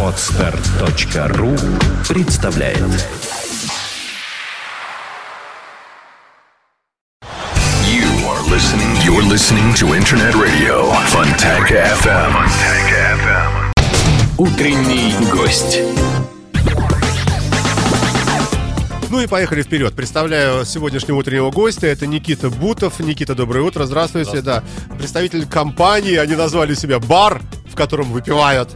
Отстар.ру представляет You are listening. You're listening to Internet Radio Funtech FM. Funtech FM. Утренний гость. Ну и поехали вперед. Представляю сегодняшнего утреннего гостя. Это Никита Бутов. Никита, доброе утро. Здравствуйте. Да. Представитель компании. Они назвали себя бар, в котором выпивают.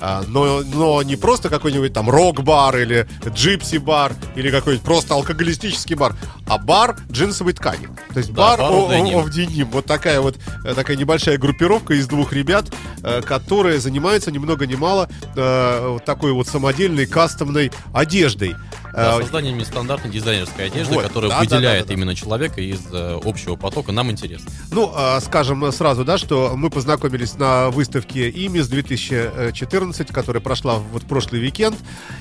А, но, но не просто какой-нибудь там рок-бар или джипси-бар или какой-нибудь просто алкоголистический бар, а бар джинсовой ткани. То есть Да, бар of denim. Вот такая вот э, такая небольшая группировка из двух ребят, э, которые занимаются ни много ни мало э, такой вот самодельной кастомной одеждой. Да, Э, созданием нестандартной дизайнерской одежды, Вот, которая да, выделяет да, да, да. именно человека из э, общего потока, нам интересно. Ну, а, скажем сразу, да, что мы познакомились на выставке ИМИС 2014, которая прошла вот прошлый уикенд,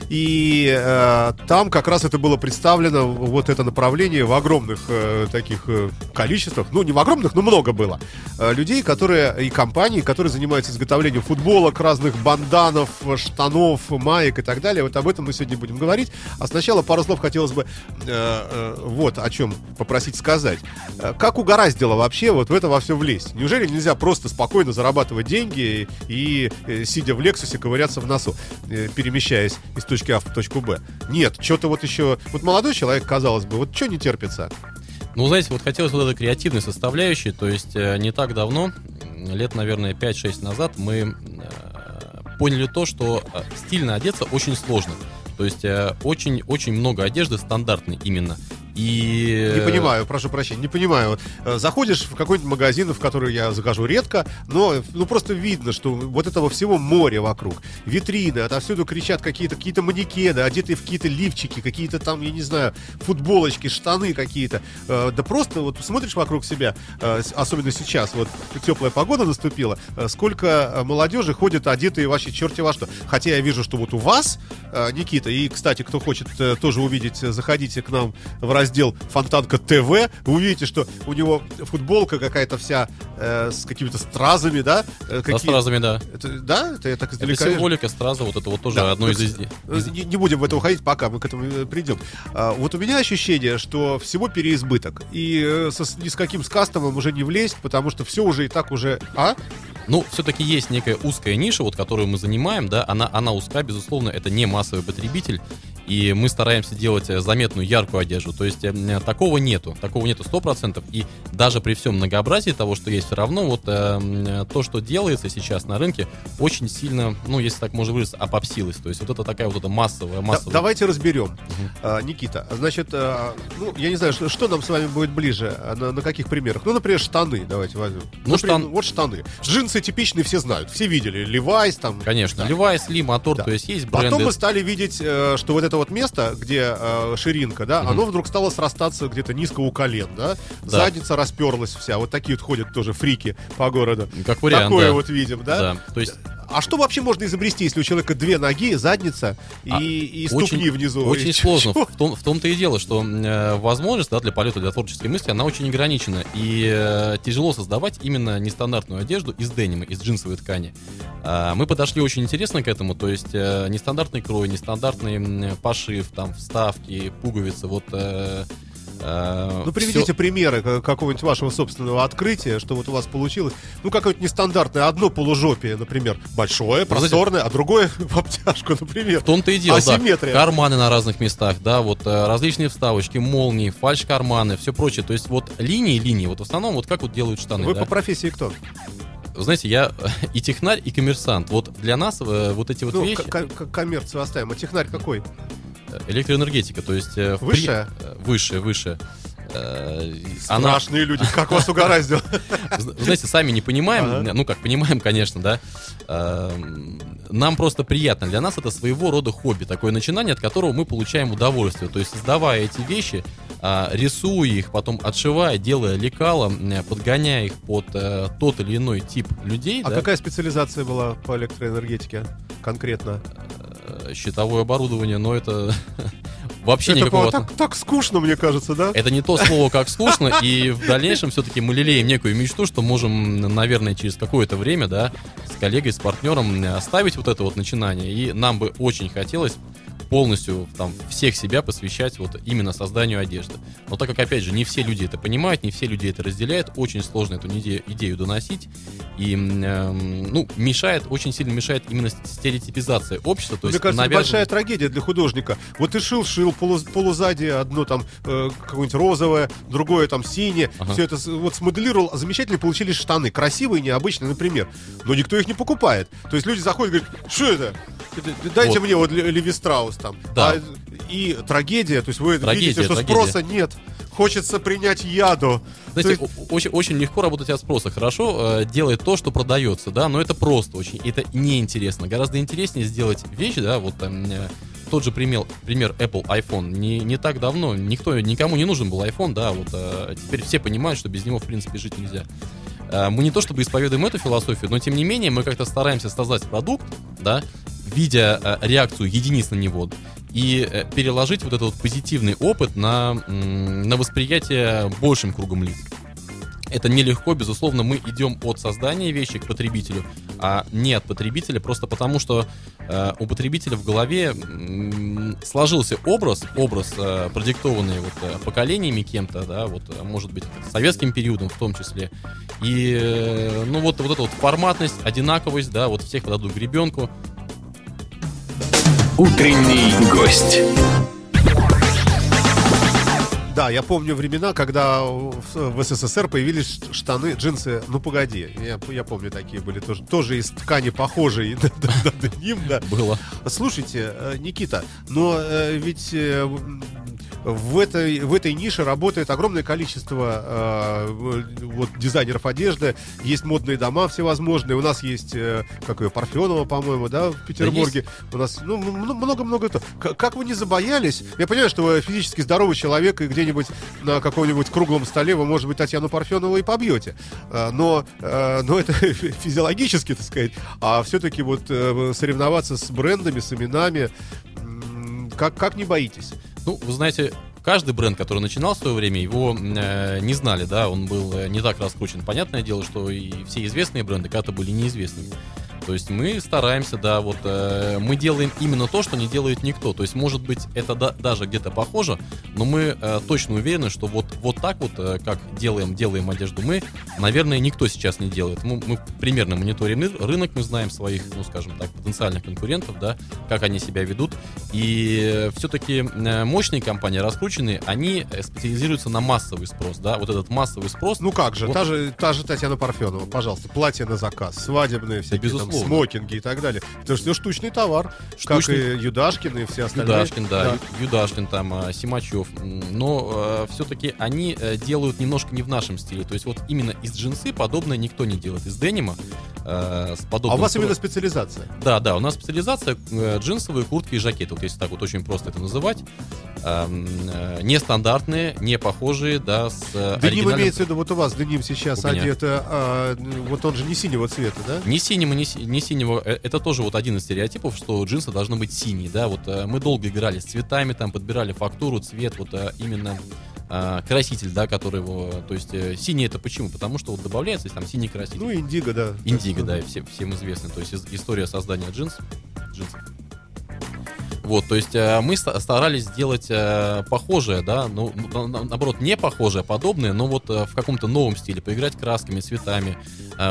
и э, там как раз это было представлено, вот это направление в огромных э, таких э, количествах, ну, не в огромных, но много было, э, людей, которые, и компаний, которые занимаются изготовлением футболок, разных банданов, штанов, маек и так далее. Вот об этом мы сегодня будем говорить. А сначала пару слов хотелось бы э, э, вот о чем попросить сказать. Э, Как угораздило вообще вот в это во все влезть? Неужели нельзя просто спокойно зарабатывать деньги и, сидя в Лексусе, ковыряться в носу, перемещаясь из точки А в точку Б? Нет, что-то вот еще... Вот молодой человек, казалось бы, вот что не терпится? Ну, знаете, вот хотелось вот этой креативной составляющей, то есть не так давно, лет, наверное, 5-6 назад, мы поняли то, что стильно одеться очень сложно. То есть очень-очень много одежды стандартной именно. И... Не понимаю, прошу прощения, не понимаю. Э, Заходишь в какой-нибудь магазин, в который я захожу редко, но ну просто видно, что вот этого всего море вокруг. Витрины, отовсюду кричат какие-то какие манекены, одетые в какие-то лифчики, какие-то там, я не знаю, футболочки, штаны какие-то. Э, Да просто вот смотришь вокруг себя, э, особенно сейчас, вот теплая погода наступила, э, сколько э, молодежи ходят одетые вообще черти во что. Хотя я вижу, что вот у вас, э, Никита, и, кстати, кто хочет э, тоже увидеть, э, заходите к нам в раздел Фонтанка ТВ, вы увидите, что у него футболка какая-то вся э, с какими-то стразами, да? Э, какие- стразами, да. Это, да? Это я так Это издалека вижу. символика страза, вот это вот тоже Да, одно из... из- э, Не, не будем в это уходить, пока мы к этому э, придем. А, вот у меня ощущение, что всего переизбыток. И э, со- ни с каким с кастомом уже не влезть, потому что все уже и так уже... А? Ну, все-таки есть некая узкая ниша, вот, которую мы занимаем, да, она, она узка, безусловно, это не массовый потребитель, и мы стараемся делать э, заметную, яркую одежду, то есть э, такого нету, такого нету 100%, и даже при всем многообразии того, что есть, все равно вот э, м, то, что делается сейчас на рынке, очень сильно, ну, если так можно выразиться, опопсилось, то есть вот это такая вот эта массовая, Да- массовая... давайте разберем. А, Никита, значит, а, ну, я не знаю, что, что нам с вами будет ближе, на, на каких примерах? Ну, например, штаны давайте возьмем. Ну, Например, штан- Вот штаны. Джинсы типичные все знают, все видели. Левайс там. Конечно, Да. Levi's, Lee, Мотор, Да. то есть есть бренды... Потом мы стали видеть, э, что вот это вот место, где э, ширинка, да, Мгм. оно вдруг стало срастаться где-то низко у колен, да, Да. задница расперлась вся, вот такие вот ходят тоже фрики по городу. Как вариант, Такое да. вот видим, да? Да, то есть А что вообще можно изобрести, если у человека две ноги, задница и, А, и очень- ступни внизу? Очень И сложно. чё? В, том, в том-то и дело, что э, возможность да, для полета, для творческой мысли, она очень ограничена. И э, тяжело создавать именно нестандартную одежду из денима, из джинсовой ткани. А, мы подошли очень интересно к этому, то есть э, нестандартный крой, нестандартный пошив, там, вставки, пуговицы, вот... э, э, Ну, приведите всё- примеры ка- какого-нибудь вашего собственного открытия, что вот у вас получилось. Ну, какое-то нестандартное одно полужопие, например, большое, просторное, а другое в обтяжку, например. В том-то и дело, да. Асимметрия. Карманы на разных местах, да, вот э, различные вставочки, молнии, фальш-карманы, все прочее. То есть вот линии, линии, вот в основном вот как вот делают штаны, Вы да. по профессии кто? Знаете, я и технарь, и коммерсант. Вот для нас э, вот эти вот ну, вещи, к- к- коммерцию оставим. А технарь какой? Электроэнергетика, то есть... э, в при- Высшая? э, высшая. Э, Она, Страшные люди, как вас угораздило. вы знаете, сами не понимаем, Ага. ну как, понимаем, конечно, да. Эм, Нам просто приятно. Для нас это своего рода хобби, такое начинание, от которого мы получаем удовольствие. То есть, создавая эти вещи, а, рисуя их, потом отшивая, делая лекала, подгоняя их под тот или иной тип людей, А да, какая специализация была по электроэнергетике конкретно? Э, щитовое оборудование, но это вообще Это никакого... так, так скучно, мне кажется, да? Это не то слово, как скучно, и в дальнейшем все-таки мы лелеем некую мечту, что можем, наверное, через какое-то время, да, с коллегой, с партнером э, ставить вот это вот начинание. И нам бы очень хотелось полностью там всех себя посвящать вот именно созданию одежды. Но так как, опять же, не все люди это понимают, не все люди это разделяют, очень сложно эту идею, идею доносить. И, э, ну, мешает, очень сильно мешает именно стереотипизация общества. То Мне есть кажется, это навязывание- большая трагедия для художника. Вот ты шил, шил, полу, полузади одно там э, какое-нибудь розовое, другое там синее. Ага. Все это вот смоделировал, а замечательно получились штаны. Красивые, необычные, например. Но никто их не покупает. То есть люди заходят и говорят, что это? Дайте Вот. мне вот Ле- Леви Страус там. Да. А, и трагедия, то есть вы Трагедия, видите, что трагедия. спроса нет. Хочется принять яду. Знаете, есть- очень, очень легко работать от спроса. Хорошо э, делает то, что продается, да, но это просто очень, это неинтересно. Гораздо интереснее сделать вещь, да, вот там э, тот же пример, пример Apple iPhone. Не, не так давно никто, никому не нужен был iPhone, да, вот э, теперь все понимают, что без него, в принципе, жить нельзя. Э, мы не то чтобы исповедуем эту философию, но тем не менее мы как-то стараемся создать продукт, да, видя э, реакцию единиц на него, и э, переложить вот этот вот позитивный опыт на, на восприятие большим кругом лиц. Это нелегко, безусловно, мы идем от создания вещи к потребителю, а не от потребителя, просто потому что э, у потребителя в голове м, сложился образ, образ, э, продиктованный вот, э, поколениями кем-то, да, вот, э, может быть, советским периодом в том числе. И, э, ну, вот, вот эта вот форматность, одинаковость, да, вот всех под одну гребенку, Утренний гость. Да, я помню времена, когда в, СССР появились штаны, джинсы, ну погоди, я, я помню такие были тоже, тоже из ткани на- на деним, да. было. Слушайте, э, Никита, но э, ведь э, в этой, в этой нише работает огромное количество э, вот, дизайнеров одежды, есть модные дома всевозможные, у нас есть, э, как ее, Парфенова, по-моему, да, в Петербурге, у нас, ну, много-много то. К- Как вы не забоялись? Я понимаю, что вы физически здоровый человек, и где-нибудь на каком-нибудь круглом столе вы, может быть, Татьяну Парфенову и побьете. Э, Но, э, но это физиологически, так сказать. А все-таки вот э, соревноваться с брендами, с именами, как, как не боитесь? Ну, вы знаете, каждый бренд, который начинал в свое время, его э, не знали, да, он был э, не так раскручен. Понятное дело, что и все известные бренды когда-то были неизвестными. То есть мы стараемся, да, вот э, мы делаем именно то, что не делает никто. То есть, может быть, это да- даже где-то похоже, но мы э, точно уверены, что вот, вот так вот, э, как делаем, делаем одежду мы, наверное, никто сейчас не делает. Мы, мы примерно мониторим ры- рынок, мы знаем своих, ну, скажем так, потенциальных конкурентов, да, как они себя ведут. И все-таки мощные компании, раскрученные, они э, специализируются на массовый спрос, да, вот этот массовый спрос. Ну как же, Вот. та же, та же Татьяна Парфенова, пожалуйста, платье на заказ, свадебные всякие там, безусловно. смокинги и так далее. Это же все штучный товар, Штучный. как и Юдашкин и все остальные. Юдашкин, да, Ю- Юдашкин, там, а, Симачев. Но все-таки они э, делают немножко не в нашем стиле. То есть вот именно из джинсы подобное никто не делает. Из денима э, с А подобным... у вас именно специализация. Да, да, у нас специализация э, джинсовые куртки и жакеты. Вот если так вот очень просто это называть. Эм, э, Нестандартные, не похожие, да, с э, Деним оригинальным- имеется в виду, вот у вас деним сейчас одет, а, вот он же не синего цвета, да? Ни синего, си- ни синего. Э, Это тоже вот один из стереотипов, что джинсы должны быть синие, да. Вот э, мы долго играли с цветами, там подбирали фактуру, цвет, вот именно краситель, да, который его. То есть синий это почему? Потому что вот добавляется там синий краситель. Ну, индиго, да. Индиго, да, и все, всем известно. То есть история создания джинс. джинсов. Вот, то есть э, мы ста- старались сделать э, похожее, да, ну, на- наоборот, не похожее, а подобное, но вот э, в каком-то новом стиле, поиграть красками, цветами,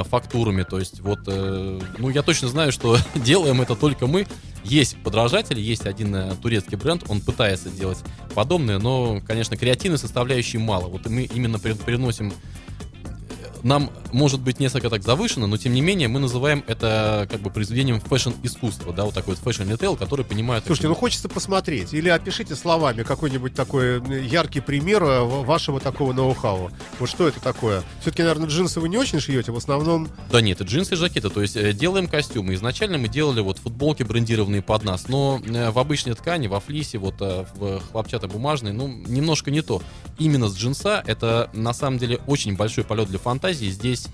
фактурами, то есть вот, ну, я точно знаю, что делаем это только мы. Есть подражатели, есть один турецкий бренд, он пытается делать подобное, но, конечно, креативной составляющей мало. Вот мы именно при- приносим нам может быть несколько так завышено, но тем не менее мы называем это как бы произведением fashion -искусства, да, вот такой вот fashion -ритейл, который понимает... Слушайте, ну хочется посмотреть. Или опишите словами какой-нибудь такой яркий пример э, ва- вашего такого ноу-хау. Вот что это такое? Все-таки, наверное, джинсы вы не очень шьете, в основном... Да нет, это джинсы и жакеты, то есть э, делаем костюмы. Изначально мы делали вот футболки брендированные под нас, но э, в обычной ткани, во флисе, вот в хлопчатобумажной, ну, немножко не то. Именно с джинса это на самом деле очень большой полет для фантазии. Здесь,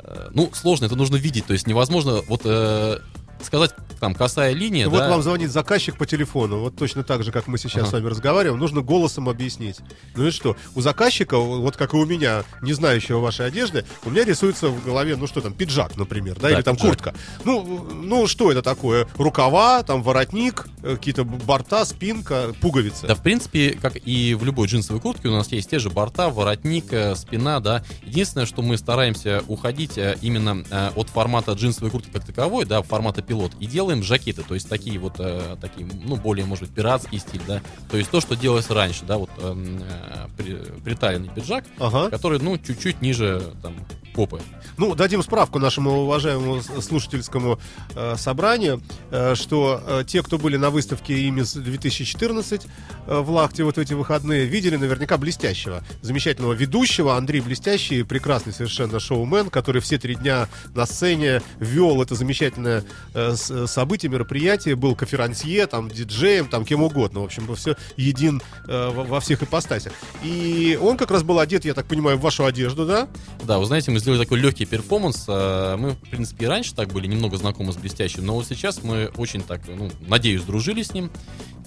э, ну, сложно, это нужно видеть, то есть невозможно вот... э, сказать, там, косая линия, Вот да, вам звонит заказчик по телефону, вот точно так же, как мы сейчас Ага. с вами разговариваем, нужно голосом объяснить. Ну и что? У заказчика, вот как и у меня, не знающего вашей одежды, у меня рисуется в голове, ну что там, пиджак, например, да, Да, или там пиджак. куртка. Ну, ну что это такое? Рукава, там воротник, э, какие-то борта, спинка, пуговицы. Да, в принципе, как и в любой джинсовой куртке, у нас есть те же борта, воротник, э, спина, да. Единственное, что мы стараемся уходить э, именно от формата джинсовой куртки как таковой, да, формата пилот, и делаем жакеты, то есть такие вот, э, такие, ну, более, может быть, пиратский стиль, да. То есть то, что делалось раньше, да, вот эм, э, при- приталенный пиджак, Ага. который, ну, чуть-чуть ниже, там, попы. Ну, дадим справку нашему уважаемому слушательскому э, собранию, э, что э, те, кто были на выставке ИМИС 2014 э, в Лахте вот в эти выходные, видели наверняка блестящего, замечательного ведущего. Андрей Блестящий, прекрасный совершенно шоумен, который все три дня на сцене вел это замечательное э, с- событие, мероприятие, был конферансье, там, диджеем, там, кем угодно. В общем, все един э, во всех ипостасях. И он как раз был одет, я так понимаю, в вашу одежду, да? Да, вы знаете, мы сделали такой легкий перформанс. э, Мы, в принципе, и раньше так были немного знакомы с Блестящим, но вот сейчас мы очень так, ну, надеюсь, дружили с ним.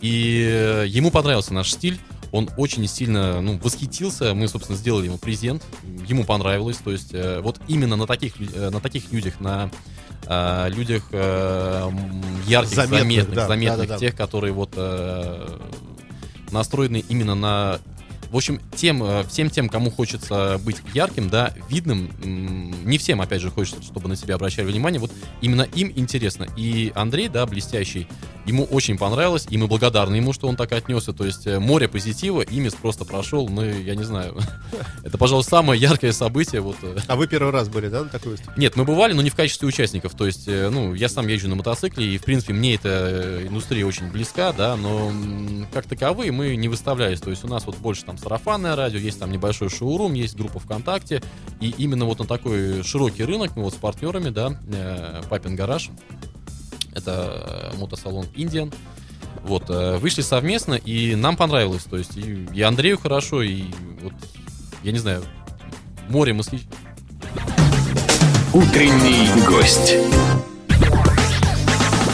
И э, ему понравился наш стиль. Он очень сильно ну, восхитился. Мы, собственно, сделали ему презент. Ему понравилось. То есть э, вот именно на таких, э, на таких людях, на э, людях э, ярких, Заметных, заметных, да, заметных, да-да-да. тех, которые вот э, настроены именно на в общем, тем, э, всем тем, кому хочется быть ярким, да, видным, не всем, опять же, хочется, чтобы на себя обращали внимание, вот именно им интересно. И Андрей, да, блестящий, ему очень понравилось, и мы благодарны ему, что он так отнесся. То есть э, море позитива, имис просто прошел, ну, я не знаю, это, пожалуй, самое яркое событие. Вот. э. А вы первый раз были, да, на такой выставке? Нет, мы бывали, но не в качестве участников. То есть, э, ну, я сам езжу на мотоцикле, и, в принципе, мне эта индустрия очень близка, да, но как таковые мы не выставлялись. То есть у нас вот больше там сарафанное радио, есть там небольшой шоурум, есть группа ВКонтакте, и именно вот на такой широкий рынок мы вот с партнерами, да, Папин гараж, это э, мотосалон Индиан, вот, э, вышли совместно, и нам понравилось, то есть и, и Андрею хорошо, и вот, я не знаю, море мыслей, Утренний гость.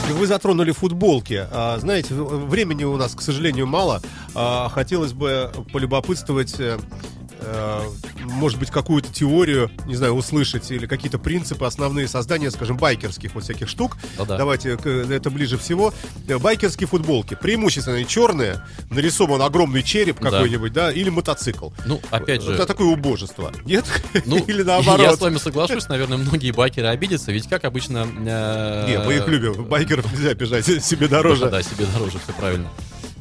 Вы затронули футболки. А, знаете, времени у нас, к сожалению, мало. А, хотелось бы полюбопытствовать, э, может быть, какую-то теорию, не знаю, услышать, или какие-то принципы, основные создания, скажем, байкерских вот всяких штук. Да-да. Давайте, к- это ближе всего. Э, Байкерские футболки, преимущественно черные, нарисован огромный череп Да. какой-нибудь, да, или мотоцикл. ну, опять же... Это такое убожество. Нет? Ну, Или наоборот? Я с вами соглашусь, наверное, многие байкеры обидятся, ведь как обычно... э, Не, мы их любим. Байкеров нельзя обижать себе дороже. Да, себе дороже, все правильно.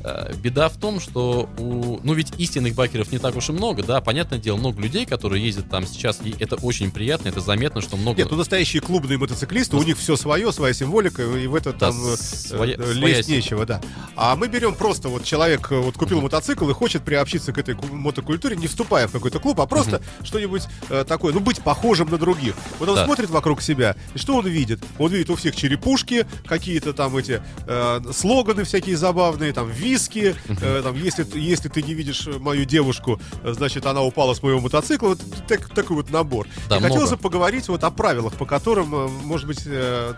Э, Беда в том, что у... Ну, ведь истинных байкеров не так уж и много, да, понятное дело, много людей, которые ездят там сейчас, и это очень приятно, это заметно, что много... Нет, ну настоящие клубные мотоциклисты, у них все свое, своя символика, и в это Да, там э, своя- э, своя лезть сим- нечего, да. А мы берем просто вот человек вот купил мотоцикл и хочет приобщиться к этой ку- мотокультуре, не вступая в какой-то клуб, а просто что-нибудь э, такое, ну быть похожим на других. Вот он Да. смотрит вокруг себя, и что он видит? Он видит у всех черепушки, какие-то там эти э, слоганы всякие забавные, там виски, э, там если если ты не видишь мою девушку, э, значит она упала с моего мотоцикла, вот так- такой вот набор. Да, и хотелось бы поговорить вот о правилах, по которым, э, может быть, э,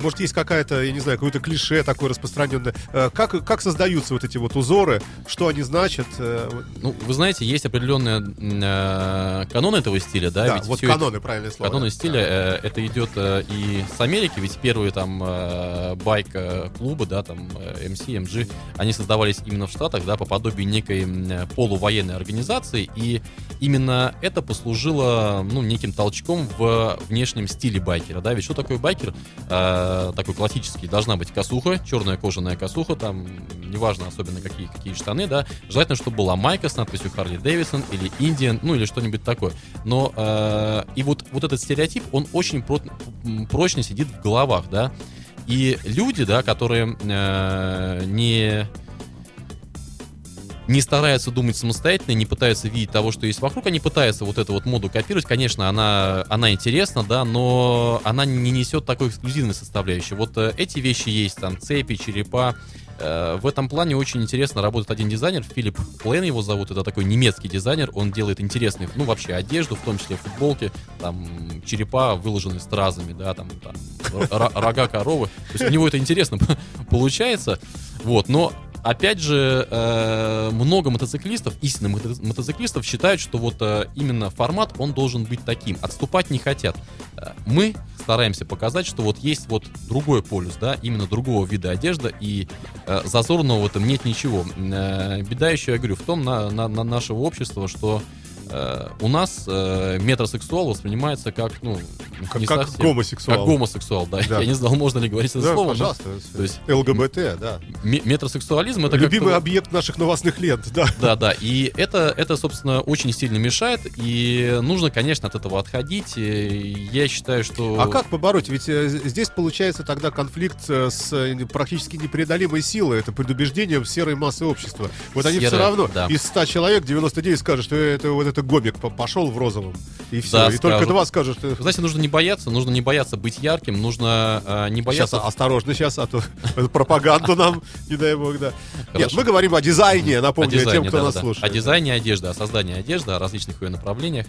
может есть какая-то, я не знаю, какое-то клише такое распространенное. Э, Как, как создаются вот эти вот узоры, что они значат? э. Ну, вы знаете, есть определенные э, каноны этого стиля, да? Да, ведь вот всё это- каноны, правильное слово. Каноны да. стиля, э, это идет э, и с Америки, ведь первые там э, байк-клубы, да, там э, MC, MG, они создавались именно в Штатах, да, по подобию некой э, полувоенной организации, и именно это послужило, ну, неким толчком в внешнем стиле байкера, да, ведь что такое байкер? Э, такой классический, должна быть косуха, черная кожаная косуха, там, неважно особенно какие, какие штаны, да, желательно, чтобы была майка с надписью Харли Дэвисон или Индиан, ну, или что-нибудь такое. Но э, и вот, вот этот стереотип, он очень про- прочно сидит в головах, да. И люди, да, которые э, не не стараются думать самостоятельно, не пытаются видеть того, что есть вокруг, они пытаются вот эту вот моду копировать. Конечно, она, она интересна, да, но она не несет такой эксклюзивной составляющей. Вот э, эти вещи есть, там, цепи, черепа. Э, в этом плане очень интересно работает один дизайнер, Филипп Плен его зовут, это такой немецкий дизайнер, он делает интересные, ну, вообще одежду, в том числе футболки, там, черепа, выложенные стразами, да, там, там рога коровы. То есть у него это интересно получается, вот, но опять же, э, много мотоциклистов, истинных мотоциклистов считают, что вот э, именно формат, он должен быть таким. Отступать не хотят. Э, мы стараемся показать, что вот есть вот другой полюс, да, именно другого вида одежды, и зазорного в этом нет ничего. Беда еще, я говорю, в том на, на, на нашего общества, что э, у нас э, метросексуал воспринимается как, ну, как, как совсем, гомосексуал. Как гомосексуал, да. да. Я не знал, можно ли говорить это да, слово. пожалуйста. То есть ЛГБТ, да. Метросексуализм это Любимый объект наших новостных лент, да. Да, да. И это, это, собственно, очень сильно мешает. И нужно, конечно, от этого отходить. И я считаю, что... А как побороть? Ведь э, здесь получается тогда конфликт э, с практически непреодолимой силой. Это предубеждением серой массы общества. Вот они Серая, все равно да. из 100 человек 99 скажут, что это вот это гомик пошел в розовом. И все. Да, и скажут. только два скажут. Что... Знаете, нужно не бояться, нужно не бояться быть ярким, нужно э, не бояться... Сейчас, осторожно сейчас, а то пропаганду нам, не дай бог, да. Нет, мы говорим о дизайне, напомню тем, кто нас слушает. О дизайне одежды, о создании одежды, о различных ее направлениях.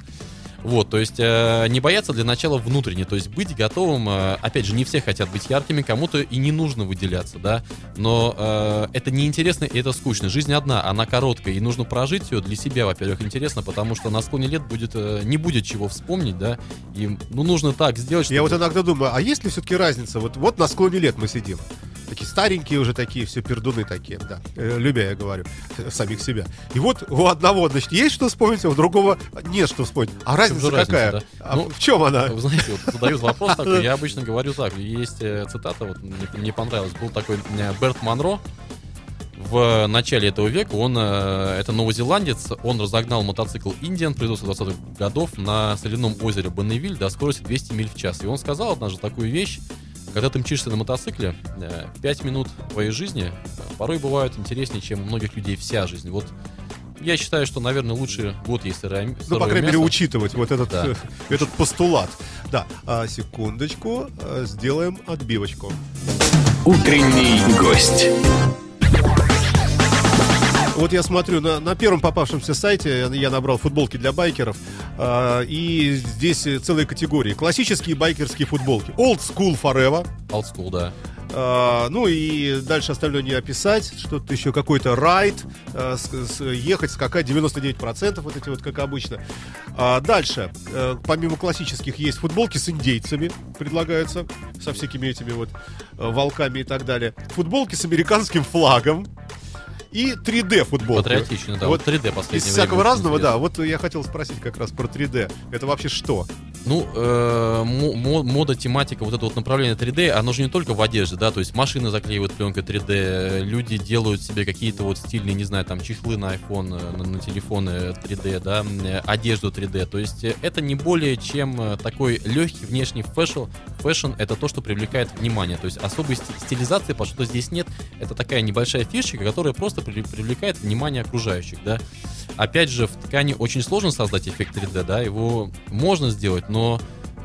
Вот, то есть э, не бояться для начала внутренне, то есть быть готовым, э, опять же, не все хотят быть яркими, кому-то и не нужно выделяться, да, но э, это неинтересно и это скучно. Жизнь одна, она короткая, и нужно прожить ее для себя, во-первых, интересно, потому что на склоне лет будет, э, не будет чего вспомнить, да, и ну, нужно так сделать, чтобы... Я вот иногда думаю, а есть ли все-таки разница? Вот, вот на склоне лет мы сидим, такие старенькие уже такие, все пердуны такие, да, э, любя я говорю, самих себя. И вот у одного, значит, есть что вспомнить, а у другого нет что вспомнить. А разница какая? Разница, да? а ну, в чем она? Вы знаете, вот задают вопрос такой, я обычно говорю так, есть э, цитата, вот мне, мне понравилось, был такой э, Берт Монро, в начале этого века он, э, это новозеландец, он разогнал мотоцикл Индиан производства 20-х годов на соляном озере Бонневиль до скорости 200 миль в час. И он сказал однажды такую вещь, когда ты мчишься на мотоцикле, 5 минут твоей жизни порой бывают интереснее, чем у многих людей вся жизнь. Вот я считаю, что, наверное, лучше год есть сырое Ну, по крайней мере, учитывать вот этот, да. этот постулат. Да, а, секундочку, а, сделаем отбивочку. Утренний гость. Вот я смотрю, на, на первом попавшемся сайте я набрал футболки для байкеров, э, и здесь целые категории. Классические байкерские футболки. Old School Forever. Old School, да. Uh, ну и дальше остальное не описать. Что-то еще какой-то райд. Uh, с, с, ехать, скакать 99%, вот эти вот, как обычно. Uh, дальше, э, помимо классических, есть футболки с индейцами, предлагаются, со всякими этими вот э, волками и так далее. Футболки с американским флагом и 3D футболки. Патриотично, да. Вот, вот 3D последнее Из всякого разного, да. Вот я хотел спросить как раз про 3D. Это вообще что? Ну, э, мода, тематика, вот это вот направление 3D, оно же не только в одежде, да, то есть машины заклеивают пленкой 3D, люди делают себе какие-то вот стильные, не знаю, там, чехлы на iPhone, э, на, на телефоны 3D, да, одежду 3D, то есть э, это не более чем э, такой легкий внешний fashion, fashion это то, что привлекает внимание, то есть особой стилизации, почти что здесь нет, это такая небольшая фишечка, которая просто привлекает внимание окружающих, да. Опять же, в ткани очень сложно создать эффект 3D, да, его можно сделать, но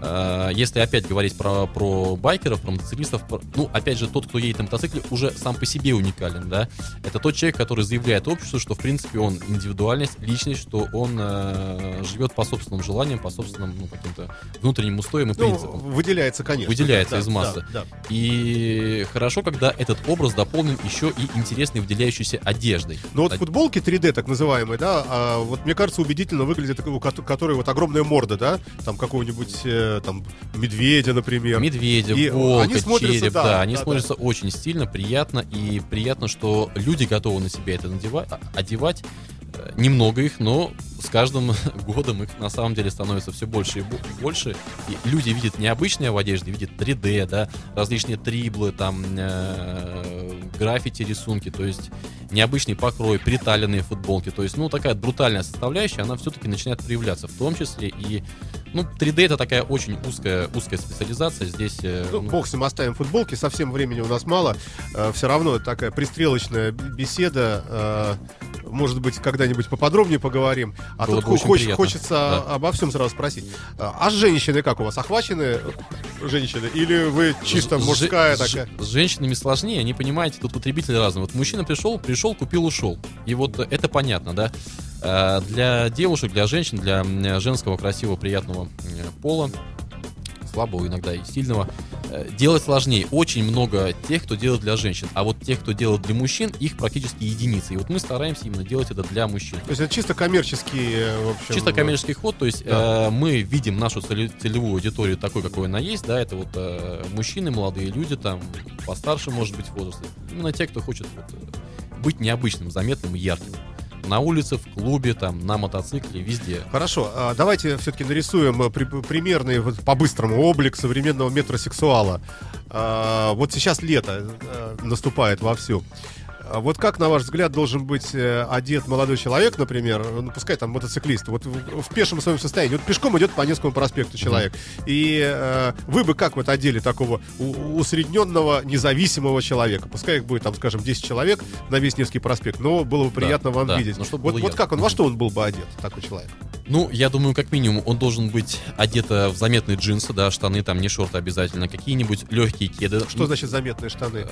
Э, если опять говорить про, про байкеров, про мотоциклистов, про, ну, опять же, тот, кто едет на мотоцикле, уже сам по себе уникален, да. Это тот человек, который заявляет обществу, что, в принципе, он индивидуальность, личность, что он э, живет по собственным желаниям, по собственным, ну, каким-то внутренним устоям и ну, принципам. Выделяется, конечно. Выделяется да, из массы. Да, да. И хорошо, когда этот образ дополнен еще и интересной выделяющейся одеждой. Ну, вот Од... футболки 3D, так называемые, да, а, вот мне кажется, убедительно выглядит, у которой вот огромная морда, да, там какого-нибудь э, там медведя, например. Медведя, и волка, они череп, да, да, они да, смотрятся да. очень стильно, приятно, и приятно, что люди готовы на себя это надевать, одевать. Э, немного их, но с каждым годом их на самом деле становится все больше и больше. И люди видят необычное в одежде, видят 3D, да, различные триблы, там, э, граффити, рисунки, то есть необычный покрой, приталенные футболки. То есть, ну, такая брутальная составляющая, она все-таки начинает проявляться, в том числе и ну, 3D это такая очень узкая, узкая специализация. Здесь... Э, ну, ну, бог с ним оставим футболки, совсем времени у нас мало. Э, все равно такая пристрелочная беседа. Э, может быть, когда-нибудь поподробнее поговорим. А Было тут приятно. хочется Да. обо всем сразу спросить. А а женщины как у вас? Охвачены женщины? Или вы чисто мужская такая? С женщинами сложнее, они понимаете, тут потребители разные. Вот мужчина пришел, пришел, купил, ушел. И вот это понятно, да. Э, Для девушек, для женщин, для женского красивого, приятного пола, слабого иногда и сильного, э, делать сложнее. Очень много тех, кто делает для женщин. А вот тех, кто делает для мужчин, их практически единицы. И вот мы стараемся именно делать это для мужчин. То есть это чисто коммерческий, э, в общем... Чисто коммерческий ход, то есть Да. э, мы видим нашу целе- целевую аудиторию такой, какой она есть, да, это вот э, мужчины, молодые люди, там, постарше, может быть, возраст. Именно те, кто хочет вот, быть необычным, заметным и ярким. На улице, в клубе, там, на мотоцикле, везде. Хорошо, а давайте все-таки нарисуем э, при- примерный, вот, по-быстрому, облик современного метросексуала. А, Вот сейчас лето э, наступает вовсю. А Вот как, на ваш взгляд, должен быть э, одет молодой человек, например, ну, пускай там мотоциклист, вот в, в пешем своем состоянии, вот пешком идет по Невскому проспекту человек, и э, вы бы как вот одели такого усредненного независимого человека? Пускай их будет, там, скажем, 10 человек на весь Невский проспект, но было бы приятно вам да, видеть. ну, чтобы вот, вот как он, во что он был бы одет, такой человек? Ну, я думаю, как минимум, он должен быть одет э, в заметные джинсы, да, штаны, там, не шорты обязательно, какие-нибудь легкие кеды. Что значит заметные штаны?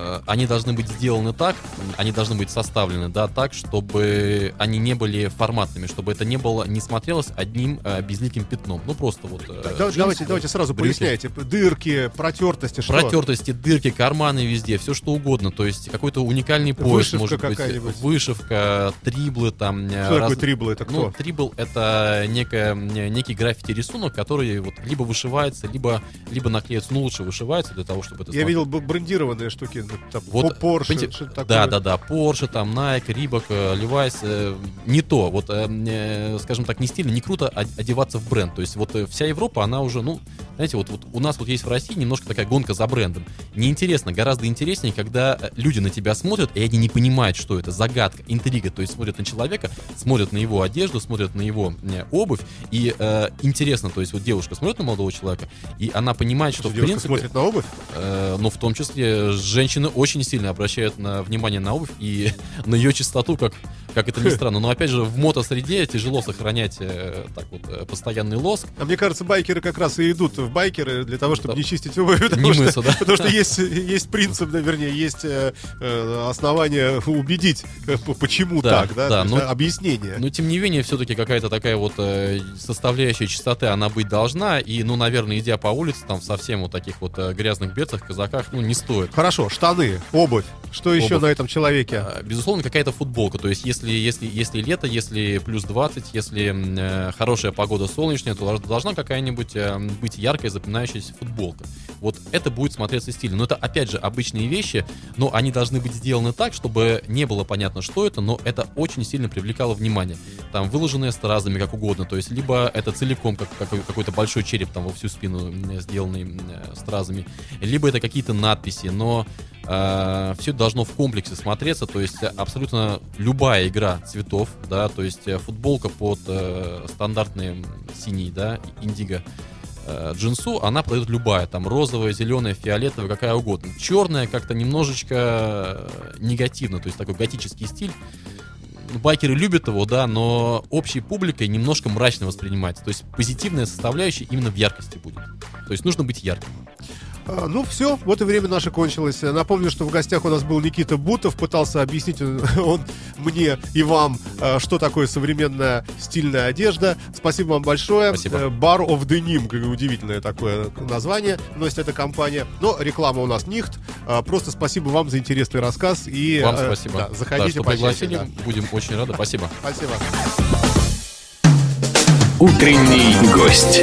Э, они должны быть сделаны так, они должны быть составлены, да, так, чтобы они не были форматными, чтобы это не было, не смотрелось одним э, безликим пятном. Ну, просто вот... э, да- давайте, давайте сразу брюки. поясняйте. Дырки, протертости, что? Протертости, дырки, карманы везде, все что угодно. То есть какой-то уникальный пояс, Вышивка может быть, какая-нибудь. вышивка, триблы там. э, Что такое раз- триблы? Это кто? Ну, трибл это некая, не- некий граффити рисунок, который вот либо вышивается, либо, либо наклеится. Ну, лучше вышивается для того, чтобы это Я смотреть. видел брендированные штуки, ну, там, Вот, Porsche, понимаете, что-то такое. Да, да, да, Porsche, там, Nike, Reebok, э, Levi's, э, не то, вот, э, скажем так, не стильно, не круто од- одеваться в бренд, то есть вот э, вся Европа, она уже, ну, знаете, вот, вот у нас вот есть в России немножко такая гонка за брендом. Неинтересно, гораздо интереснее, когда э, люди на тебя смотрят, и они не понимают, что это, загадка, интрига, то есть смотрят на человека, смотрят на его одежду, смотрят на его э, обувь, и э, интересно, то есть вот девушка смотрит на молодого человека, и она понимает, что, Что в принципе... смотрит на обувь? Э, но в том числе женщины очень сильно обращают на внимание на обувь и на ее чистоту, как, как это ни странно. Но опять же, в мотосреде тяжело сохранять э, так вот э, постоянный лоск. А мне кажется, байкеры как раз и идут в байкеры для того, чтобы Да. не чистить обувь. Потому, Не что, мыться, да. потому что есть, есть принцип, да, вернее, есть э, э, основания убедить, э, почему Да, так, да, да, э, объяснение. Но тем не менее, все-таки какая-то такая вот э, составляющая чистоты, она быть должна. И, ну, наверное, идя по улице, там, совсем вот таких вот э, грязных берцах, казаках, ну, не стоит. Хорошо, штаны, обувь. Что еще Обувь. на этом человеке? А, Безусловно, какая-то футболка. То есть, если, если, если лето, если плюс 20, если э, хорошая погода солнечная, то должна- какая-нибудь э, быть яркая, запоминающаяся футболка. Вот это будет смотреться стильно. Но это, опять же, обычные вещи, но они должны быть сделаны так, чтобы не было понятно, что это, но это очень сильно привлекало внимание. Там выложенные стразами, как угодно. То есть, либо это целиком, как, какой- какой-то большой череп там во всю спину сделанный э, стразами, либо это какие-то надписи, но все это должно в комплексе смотреться, то есть абсолютно любая игра цветов, да, то есть э, футболка под э, стандартный синий, да, индиго, э, джинсу, она подойдет любая, там розовая, зеленая, фиолетовая, какая угодно. Черная как-то немножечко э, негативно, то есть такой готический стиль. Ну, Байкеры любят его, да, но общей публикой немножко мрачно воспринимается. То есть позитивная составляющая именно в яркости будет. То есть нужно быть ярким. А, Ну все, вот и время наше кончилось. Напомню, что в гостях у нас был Никита Бутов, пытался объяснить он, он мне и вам, а, что такое современная стильная одежда. Спасибо вам большое. Спасибо. Э, Bar of Denim, как удивительное такое название носит эта компания. Но реклама у нас нихт. А, Просто спасибо вам за интересный рассказ. И, Вам э, спасибо. да, Да, заходите, пообщаемся, пригласили. да. Будем очень рады. Спасибо. Спасибо. Утренний гость.